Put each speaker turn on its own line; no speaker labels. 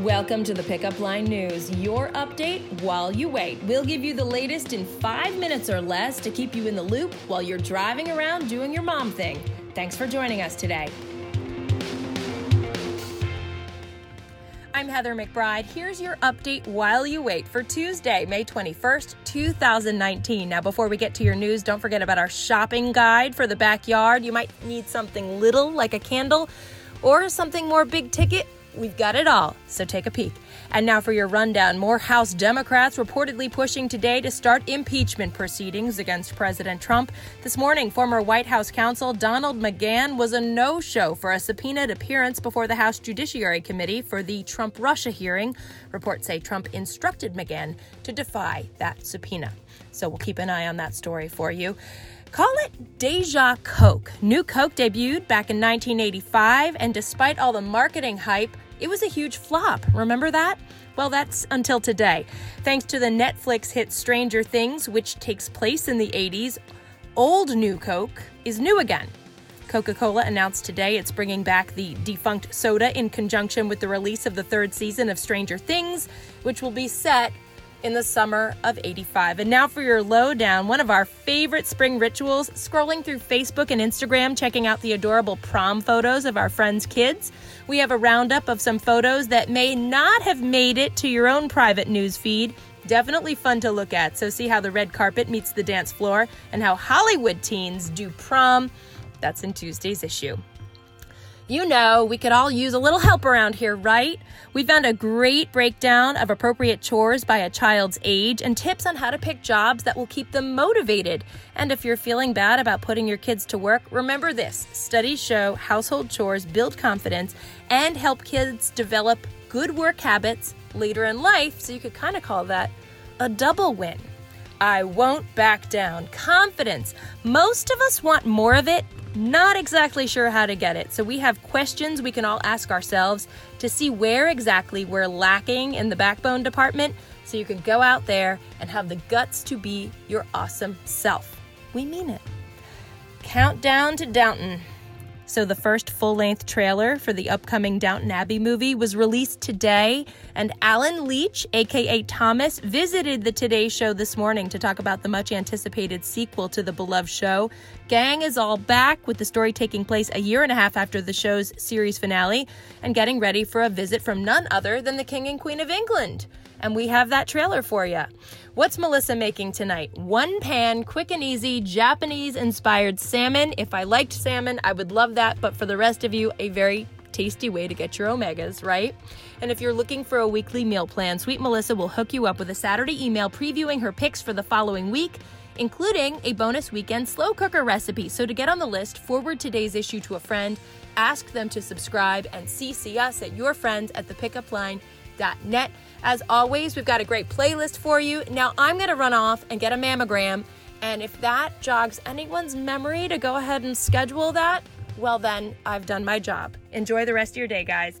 Welcome to the Pickup Line News, your update while you wait. We'll give you the latest in five minutes or less to keep you in the loop while you're driving around doing your mom thing. Thanks for joining us today. I'm Heather McBride. Here's your update while you wait for Tuesday, May 21st, 2019. Now, before we get to your news, don't forget about our shopping guide for the backyard. You might need something little like a candle or something more big ticket We've got it all, so take a peek. And now for your rundown. More House Democrats reportedly pushing today to start impeachment proceedings against President Trump. This morning, former White House counsel Donald McGahn was a no show for a subpoenaed appearance before the House Judiciary Committee for the Trump Russia hearing. Reports say Trump instructed McGahn to defy that subpoena. So we'll keep an eye on that story for you. Call it Deja Coke. New Coke debuted back in 1985, and despite all the marketing hype, it was a huge flop. Remember that? Well, that's until today. Thanks to the Netflix hit Stranger Things, which takes place in the 80s, old New Coke is new again. Coca Cola announced today it's bringing back the defunct soda in conjunction with the release of the third season of Stranger Things, which will be set in the summer of 85. And now for your lowdown, one of our favorite spring rituals, scrolling through Facebook and Instagram, checking out the adorable prom photos of our friends' kids. We have a roundup of some photos that may not have made it to your own private news feed. Definitely fun to look at. So, see how the red carpet meets the dance floor and how Hollywood teens do prom. That's in Tuesday's issue. You know, we could all use a little help around here, right? We found a great breakdown of appropriate chores by a child's age and tips on how to pick jobs that will keep them motivated. And if you're feeling bad about putting your kids to work, remember this studies show household chores build confidence and help kids develop good work habits later in life. So you could kind of call that a double win. I won't back down. Confidence. Most of us want more of it, not exactly sure how to get it. So we have questions we can all ask ourselves to see where exactly we're lacking in the backbone department so you can go out there and have the guts to be your awesome self. We mean it. Countdown to Downton. So, the first full length trailer for the upcoming Downton Abbey movie was released today, and Allen Leech, aka Thomas, visited the Today Show this morning to talk about the much anticipated sequel to the beloved show. Gang is all back, with the story taking place a year and a half after the show's series finale, and getting ready for a visit from none other than the King and Queen of England and we have that trailer for you. What's Melissa making tonight? One pan, quick and easy, Japanese inspired salmon. If I liked salmon, I would love that, but for the rest of you, a very tasty way to get your omegas, right? And if you're looking for a weekly meal plan, Sweet Melissa will hook you up with a Saturday email previewing her picks for the following week, including a bonus weekend slow cooker recipe. So to get on the list, forward today's issue to a friend, ask them to subscribe, and CC us at your friends at the pickup line As always, we've got a great playlist for you. Now, I'm going to run off and get a mammogram. And if that jogs anyone's memory to go ahead and schedule that, well, then I've done my job. Enjoy the rest of your day, guys.